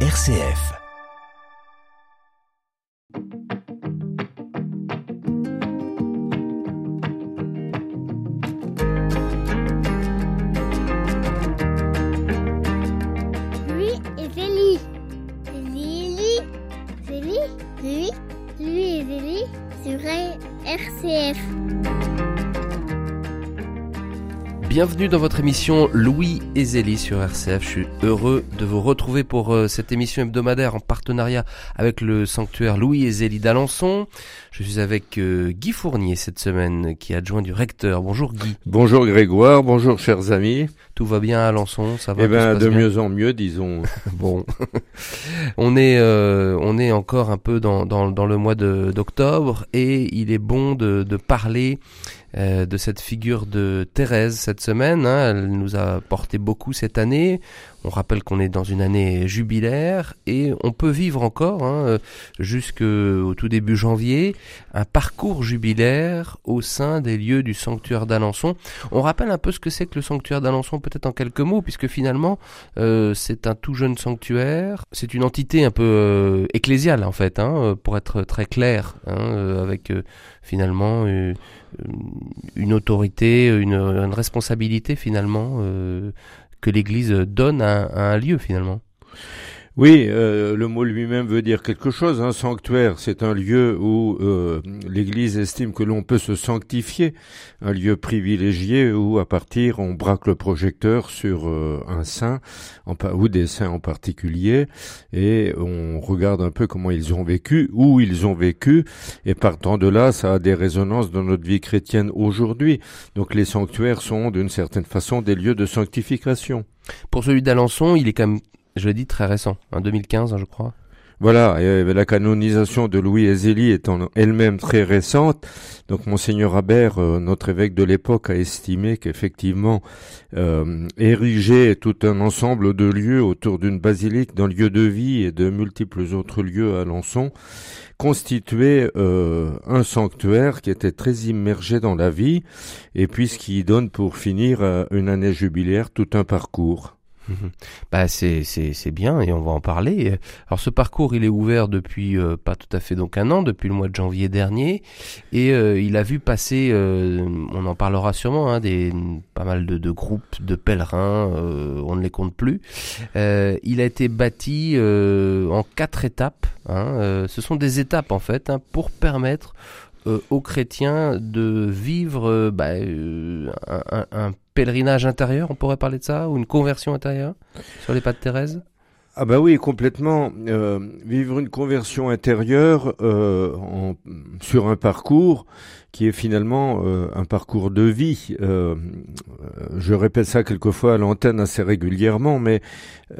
RCF. Bienvenue dans votre émission Louis et Zélie sur RCF. Je suis heureux de vous retrouver pour euh, cette émission hebdomadaire en partenariat avec le sanctuaire Louis et Zélie d'Alençon. Je suis avec euh, Guy Fournier cette semaine qui est adjoint du recteur. Bonjour Guy. Bonjour Grégoire, bonjour chers amis. Tout va bien à Alençon, ça va? Eh ben de bien? mieux en mieux, disons. Bon, on est euh, on est encore un peu dans dans, dans le mois d'octobre et il est bon de de parler euh, de cette figure de Thérèse cette semaine. hein. Elle nous a porté beaucoup cette année. On rappelle qu'on est dans une année jubilaire et on peut vivre encore hein, jusqu'au tout début janvier un parcours jubilaire au sein des lieux du sanctuaire d'Alençon. On rappelle un peu ce que c'est que le sanctuaire d'Alençon, peut-être en quelques mots, puisque finalement euh, c'est un tout jeune sanctuaire. C'est une entité un peu euh, ecclésiale en fait, hein, pour être très clair, hein, euh, avec euh, finalement euh, une autorité, une, une responsabilité finalement euh, que l'Église donne à un lieu finalement. Oui, euh, le mot lui-même veut dire quelque chose. Un sanctuaire, c'est un lieu où euh, l'Église estime que l'on peut se sanctifier, un lieu privilégié où, à partir, on braque le projecteur sur euh, un saint ou des saints en particulier, et on regarde un peu comment ils ont vécu, où ils ont vécu, et partant de là, ça a des résonances dans notre vie chrétienne aujourd'hui. Donc les sanctuaires sont, d'une certaine façon, des lieux de sanctification. Pour celui d'Alençon, il est quand même, je l'ai dit, très récent, en 2015 hein, je crois. Voilà, et euh, la canonisation de Louis Ezeli étant elle-même très récente, donc monseigneur Habert, euh, notre évêque de l'époque, a estimé qu'effectivement euh, ériger tout un ensemble de lieux autour d'une basilique, d'un lieu de vie et de multiples autres lieux à Alençon, constituait euh, un sanctuaire qui était très immergé dans la vie, et puis ce qui donne pour finir euh, une année jubilaire tout un parcours. Mhm. Bah c'est c'est c'est bien et on va en parler. Alors ce parcours il est ouvert depuis euh, pas tout à fait donc un an depuis le mois de janvier dernier et euh, il a vu passer euh, on en parlera sûrement hein, des pas mal de, de groupes de pèlerins euh, on ne les compte plus. Euh, il a été bâti euh, en quatre étapes. hein. Ce sont des étapes en fait hein, pour permettre euh, aux chrétiens de vivre euh, bah, euh, un, pèlerinage intérieur, on pourrait parler de ça, ou une conversion intérieure sur les pas de Thérèse? Ah bah oui, complètement. Euh, vivre une conversion intérieure euh, sur un parcours qui est finalement euh, un parcours de vie. Je répète ça quelquefois à l'antenne assez régulièrement, mais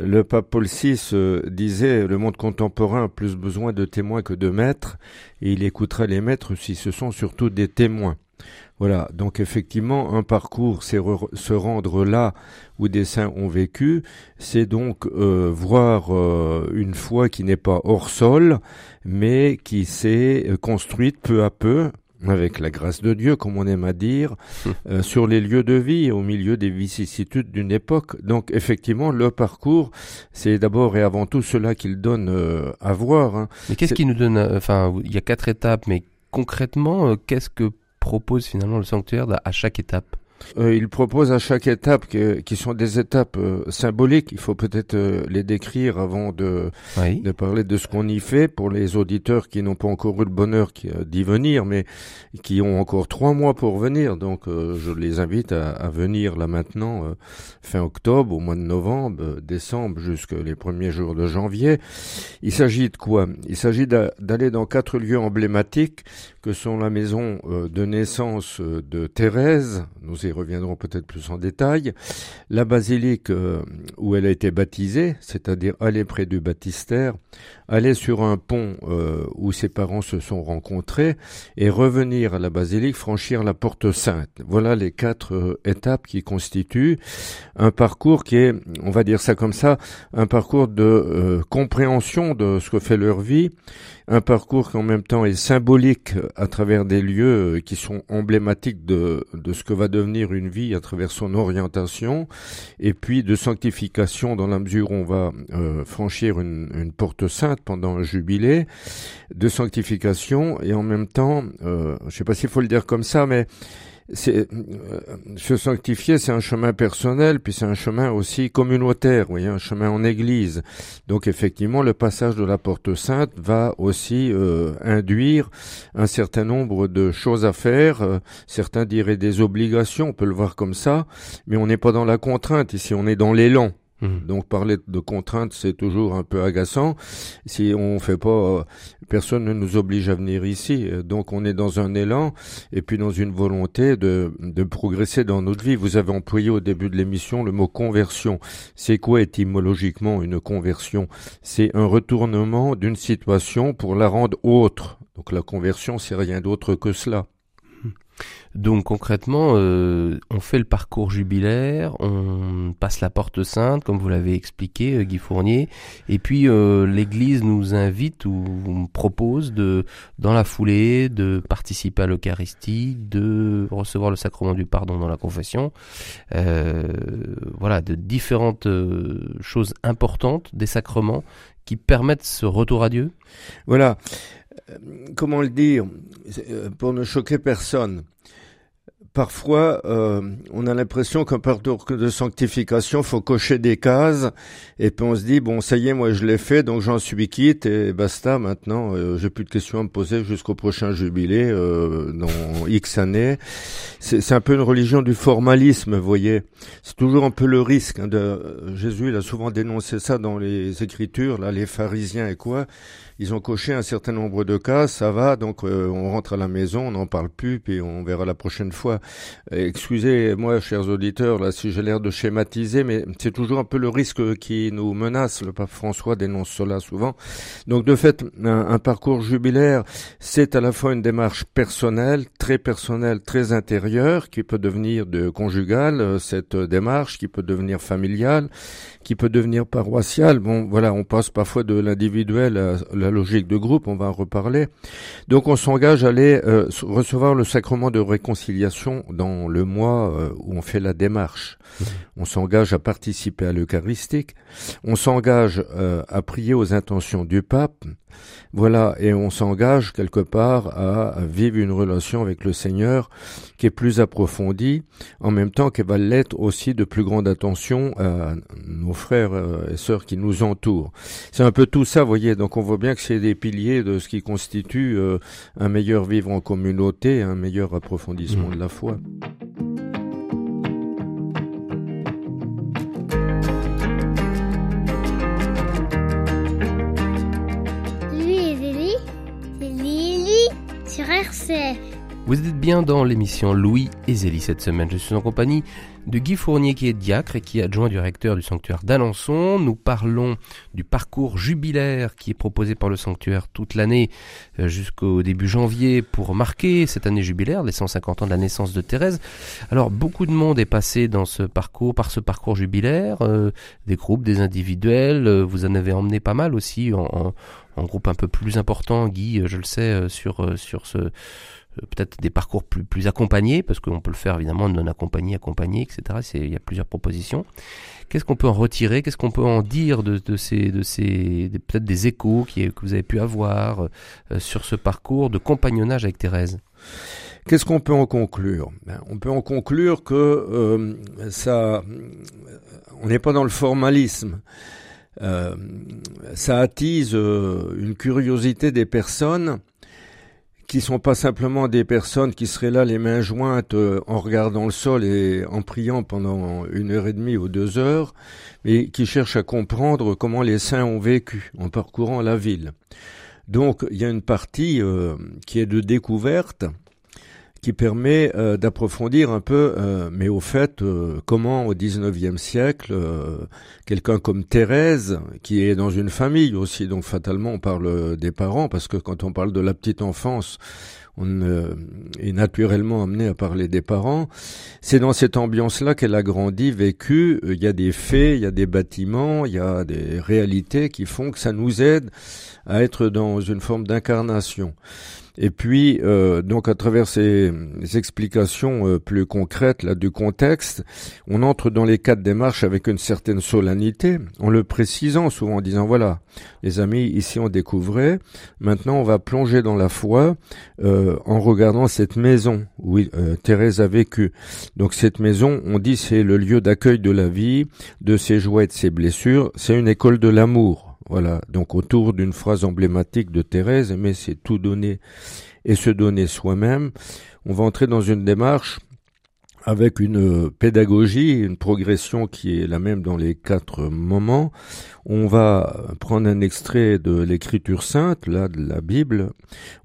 le pape Paul VI disait le monde contemporain a plus besoin de témoins que de maîtres, et il écoutera les maîtres si ce sont surtout des témoins. Voilà, donc effectivement, un parcours, c'est re- se rendre là où des saints ont vécu, c'est donc euh, voir euh, une foi qui n'est pas hors sol, mais qui s'est euh, construite peu à peu, avec la grâce de Dieu, comme on aime à dire, euh, sur les lieux de vie, au milieu des vicissitudes d'une époque. Donc effectivement, le parcours, c'est d'abord et avant tout cela qu'il donne euh, à voir. hein. Mais qu'est-ce qui nous donne, euh, enfin, il y a quatre étapes, mais concrètement, euh, qu'est-ce que propose finalement le sanctuaire à chaque étape Euh, il propose à chaque étape, que- qui sont des étapes euh, symboliques, il faut peut-être euh, les décrire avant de, Oui. de parler de ce qu'on y fait pour les auditeurs qui n'ont pas encore eu le bonheur euh, d'y venir, mais qui ont encore trois mois pour venir. Donc, euh, je les invite à, à venir là maintenant, euh, fin octobre, au mois de novembre, décembre, jusqu'à les premiers jours de janvier. Il s'agit de quoi? Il s'agit d'a- d'aller dans quatre lieux emblématiques que sont la maison euh, de naissance de Thérèse, nous y reviendrons peut-être plus en détail, la basilique euh, où elle a été baptisée, c'est-à-dire aller près du baptistère, aller sur un pont euh, où ses parents se sont rencontrés et revenir à la basilique, franchir la porte sainte. Voilà les quatre euh, étapes qui constituent un parcours qui est, on va dire ça comme ça, un parcours de euh, compréhension de ce que fait leur vie, un parcours qui en même temps est symbolique à travers des lieux euh, qui sont emblématiques de, de ce que va devenir une vie à travers son orientation, et puis de sanctification dans la mesure où on va euh, franchir une, une, porte sainte pendant un jubilé, de sanctification, et en même temps, euh, je sais pas s'il faut le dire comme ça, mais euh, se sanctifier, c'est un chemin personnel, puis c'est un chemin aussi communautaire, voyez, un chemin en Église. Donc effectivement, le passage de la porte sainte va aussi euh, induire un certain nombre de choses à faire. Euh, certains diraient des obligations, on peut le voir comme ça, mais on n'est pas dans la contrainte ici, on est dans l'élan. Mhm. Donc parler de contraintes, c'est toujours un peu agaçant. Si on fait pas, euh, personne ne nous oblige à venir ici. Donc on est dans un élan et puis dans une volonté de, de progresser dans notre vie. Vous avez employé au début de l'émission le mot conversion. C'est quoi étymologiquement une conversion? C'est un retournement d'une situation pour la rendre autre. Donc la conversion, c'est rien d'autre que cela. Donc concrètement, euh, on fait le parcours jubilaire, on passe la porte sainte, comme vous l'avez expliqué, euh, Guy Fournier, et puis euh, l'Église nous invite ou propose de, dans la foulée, de participer à l'Eucharistie, de recevoir le sacrement du pardon dans la confession, voilà, de différentes choses importantes, des sacrements qui permettent ce retour à Dieu. Voilà. Comment le dire pour ne choquer personne parfois, euh, on a l'impression qu'un parcours de sanctification, faut cocher des cases, et puis on se dit bon, ça y est, moi je l'ai fait, donc j'en suis quitte et basta. Maintenant, euh, j'ai plus de questions à me poser jusqu'au prochain jubilé euh, dans X années. C'est un peu une religion du formalisme, vous voyez. C'est toujours un peu le risque. Hein, de Jésus, il a souvent dénoncé ça dans les Écritures, là, les pharisiens et quoi ils ont coché un certain nombre de cas, ça va, donc euh, on rentre à la maison, on n'en parle plus, puis on verra la prochaine fois. Excusez-moi, chers auditeurs, là, si j'ai l'air de schématiser, mais c'est toujours un peu le risque qui nous menace. Le pape François dénonce cela souvent. Donc, de fait, un, parcours jubilaire, c'est à la fois une démarche personnelle, très personnelle, très intérieure, qui peut devenir de conjugale, euh, cette démarche, qui peut devenir familiale, qui peut devenir paroissiale. Bon, voilà, on passe parfois de l'individuel à la logique de groupe, on va en reparler. Donc on s'engage à aller euh, recevoir le sacrement de réconciliation dans le mois euh, où on fait la démarche. Mmh. On s'engage à participer à l'Eucharistique. On s'engage euh, à prier aux intentions du pape. Voilà, et on s'engage quelque part à vivre une relation avec le Seigneur qui est plus approfondie, en même temps qu'elle va l'être aussi de plus grande attention à nos frères et sœurs qui nous entourent. C'est un peu tout ça, vous voyez, donc on voit bien que c'est des piliers de ce qui constitue euh, un meilleur vivre en communauté, un meilleur approfondissement mmh. de la foi fois. Lui et Lily, c'est Lily sur RCF. Vous êtes bien dans l'émission Louis et Zélie cette semaine. Je suis en compagnie de Guy Fournier qui est diacre et qui est adjoint du recteur du sanctuaire d'Alençon. Nous parlons du parcours jubilaire qui est proposé par le sanctuaire toute l'année euh, jusqu'au début janvier pour marquer cette année jubilaire, les 150 ans de la naissance de Thérèse. Alors beaucoup de monde est passé dans ce parcours, par ce parcours jubilaire, euh, des groupes, des individuels. Euh, vous en avez emmené pas mal aussi en, en, groupe un peu plus important, Guy, je le sais, sur sur ce euh, peut-être des parcours plus, plus accompagnés, parce qu'on peut le faire évidemment non accompagné, accompagné, etc. Il y a plusieurs propositions. Qu'est-ce qu'on peut en retirer? Qu'est-ce qu'on peut en dire de, de ces, de ces peut-être des échos qui, que vous avez pu avoir euh, sur ce parcours de compagnonnage avec Thérèse? Qu'est-ce qu'on peut en conclure? Ben, On peut en conclure que euh, ça, on n'est pas dans le formalisme. Euh, ça attise une curiosité des personnes qui sont pas simplement des personnes qui seraient là les mains jointes euh, en regardant le sol et en priant pendant une heure et demie ou deux heures, mais qui cherchent à comprendre comment les saints ont vécu en parcourant la ville. Donc il y a une partie euh, qui est de découverte, qui permet euh, d'approfondir un peu, euh, mais au fait, euh, comment au XIXe siècle, quelqu'un comme Thérèse, qui est dans une famille aussi, donc fatalement on parle des parents, parce que quand on parle de la petite enfance, on est naturellement amené à parler des parents. C'est dans cette ambiance-là qu'elle a grandi, vécu. Il y a des faits, il y a des bâtiments, il y a des réalités qui font que ça nous aide à être dans une forme d'incarnation. Et puis, euh, donc à travers ces, explications euh, plus concrètes là du contexte, on entre dans les quatre démarches avec une certaine solennité, en le précisant souvent en disant voilà, les amis, ici on découvrait, maintenant on va plonger dans la foi euh, en regardant cette maison où Thérèse a vécu. Donc cette maison, on dit c'est le lieu d'accueil de la vie, de ses joies et de ses blessures, c'est une école de l'amour. Voilà, donc autour d'une phrase emblématique de Thérèse, mais c'est tout donner et se donner soi-même. On va entrer dans une démarche avec une pédagogie, une progression qui est la même dans les quatre moments. On va prendre un extrait de l'écriture sainte, là, de la Bible.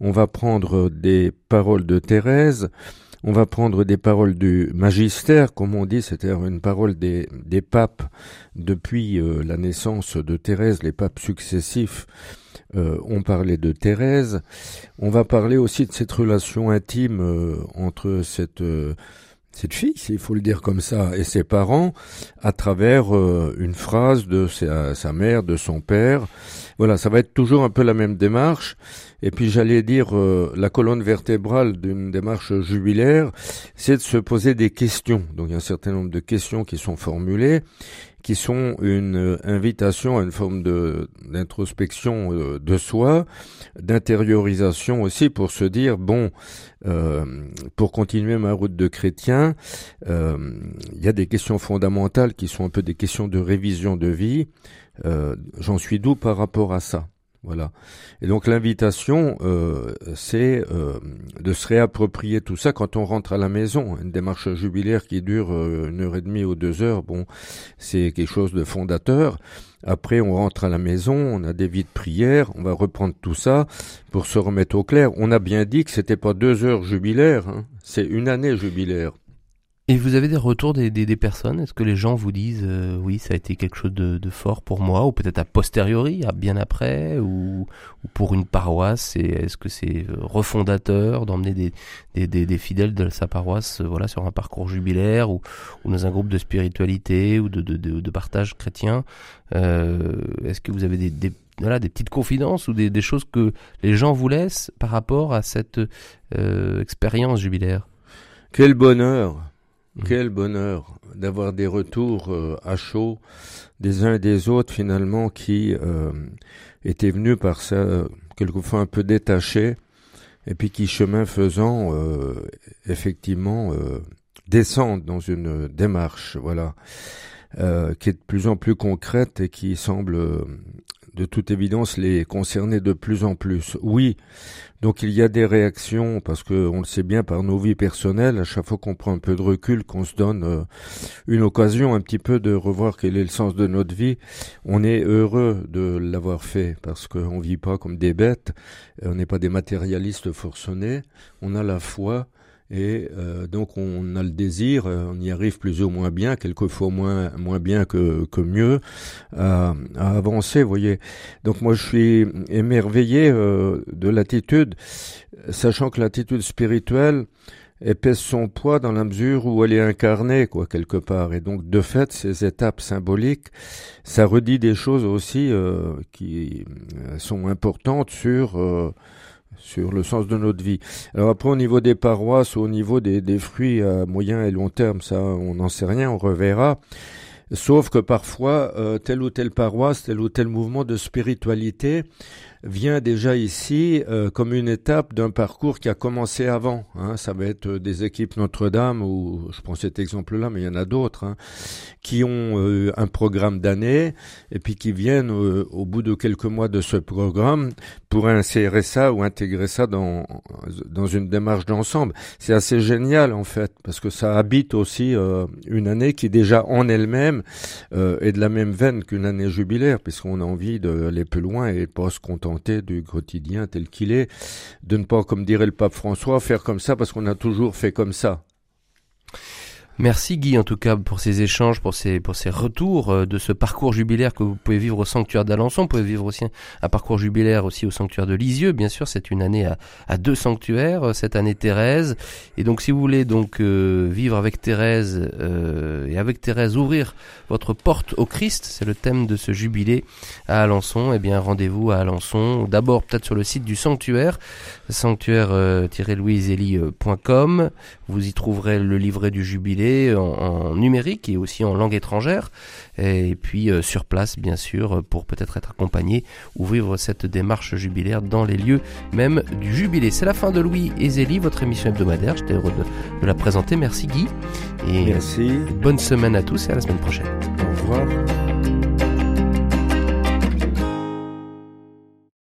On va prendre des paroles de Thérèse. On va prendre des paroles du magistère, comme on dit, c'est-à-dire une parole des, papes depuis euh, la naissance de Thérèse, les papes successifs euh, ont parlé de Thérèse. On va parler aussi de cette relation intime euh, entre cette cette fille, il faut le dire comme ça, et ses parents, à travers une phrase de sa, sa, mère, de son père. Voilà, ça va être toujours un peu la même démarche. Et puis j'allais dire, euh, la colonne vertébrale d'une démarche jubilaire, c'est de se poser des questions. Donc il y a un certain nombre de questions qui sont formulées, qui sont une euh, invitation à une forme de d'introspection euh, de soi, d'intériorisation aussi pour se dire bon, pour continuer ma route de chrétien, il y a des questions fondamentales qui sont un peu des questions de révision de vie. J'en suis d'où par rapport à ça voilà. Et donc l'invitation, euh, c'est euh, de se réapproprier tout ça quand on rentre à la maison. Une démarche jubilaire qui dure euh, une heure et demie ou deux heures, bon, c'est quelque chose de fondateur. Après, on rentre à la maison, on a des vies de prière, on va reprendre tout ça pour se remettre au clair. On a bien dit que c'était pas deux heures jubilaires, hein, c'est une année jubilaire. Et vous avez des retours des, des, personnes? Est-ce que les gens vous disent euh, oui, ça a été quelque chose de, fort pour moi, ou peut-être a posteriori, bien après, ou, ou pour une paroisse Est-ce que c'est euh, refondateur d'emmener des, des, fidèles de sa paroisse euh, voilà, sur un parcours jubilaire, ou, dans un groupe de spiritualité, ou de, de, de, partage chrétien? Est-ce que vous avez des, voilà, des petites confidences ou des, choses que les gens vous laissent par rapport à cette expérience jubilaire? Quel bonheur Mm. Quel bonheur d'avoir des retours euh, à chaud des uns et des autres finalement qui euh, étaient venus par ça quelquefois un peu détachés et puis qui chemin faisant euh, effectivement descendent dans une démarche voilà qui est de plus en plus concrète et qui semble de toute évidence les concerner de plus en plus. Oui, donc il y a des réactions parce que on le sait bien par nos vies personnelles, à chaque fois qu'on prend un peu de recul, qu'on se donne euh, une occasion un petit peu de revoir quel est le sens de notre vie, on est heureux de l'avoir fait parce qu'on vit pas comme des bêtes, on n'est pas des matérialistes forcenés, on a la foi et euh, donc on a le désir, euh, on y arrive plus ou moins bien, quelquefois moins moins bien que, que mieux, à, à avancer, vous voyez. Donc moi je suis émerveillé euh, de l'attitude, sachant que l'attitude spirituelle elle pèse son poids dans la mesure où elle est incarnée, quoi, quelque part. Et donc, de fait, ces étapes symboliques, ça redit des choses aussi qui sont importantes sur sur le sens de notre vie. Alors après, au niveau des paroisses, au niveau des, des fruits à moyen et long terme, ça, on n'en sait rien, on reverra. Sauf que parfois, euh, telle ou telle paroisse, tel ou tel mouvement de spiritualité vient déjà ici euh, comme une étape d'un parcours qui a commencé avant. Hein. Ça va être des équipes Notre-Dame, ou je prends cet exemple-là, mais il y en a d'autres, hein, qui ont euh, un programme d'année et puis qui viennent euh, au bout de quelques mois de ce programme pour insérer ça ou intégrer ça dans, dans une démarche d'ensemble. C'est assez génial en fait, parce que ça habite aussi une année qui déjà en elle-même est de la même veine qu'une année jubilaire, puisqu'on a envie d'aller plus loin et pas se contenter du quotidien tel qu'il est, de ne pas, comme dirait le pape François, faire comme ça parce qu'on a toujours fait comme ça. Merci Guy en tout cas pour ces échanges, pour ces pour ces retours euh, de ce parcours jubilaire que vous pouvez vivre au sanctuaire d'Alençon, vous pouvez vivre aussi un, parcours jubilaire aussi au sanctuaire de Lisieux, bien sûr, c'est une année à, à, deux sanctuaires, euh, cette année Thérèse. Et donc si vous voulez donc euh, vivre avec Thérèse et avec Thérèse ouvrir votre porte au Christ, c'est le thème de ce jubilé à Alençon, eh bien rendez-vous à Alençon, d'abord peut-être sur le site du sanctuaire, sanctuaire-louiseelie.com, vous y trouverez le livret du jubilé en, numérique et aussi en langue étrangère. Et puis euh, sur place, bien sûr, pour peut-être être accompagné ou vivre cette démarche jubilaire dans les lieux même du jubilé. C'est la fin de Louis et Zélie, votre émission hebdomadaire. J'étais heureux de, de, la présenter. Merci Guy. Et Merci. Bonne semaine à tous et à la semaine prochaine. Au revoir.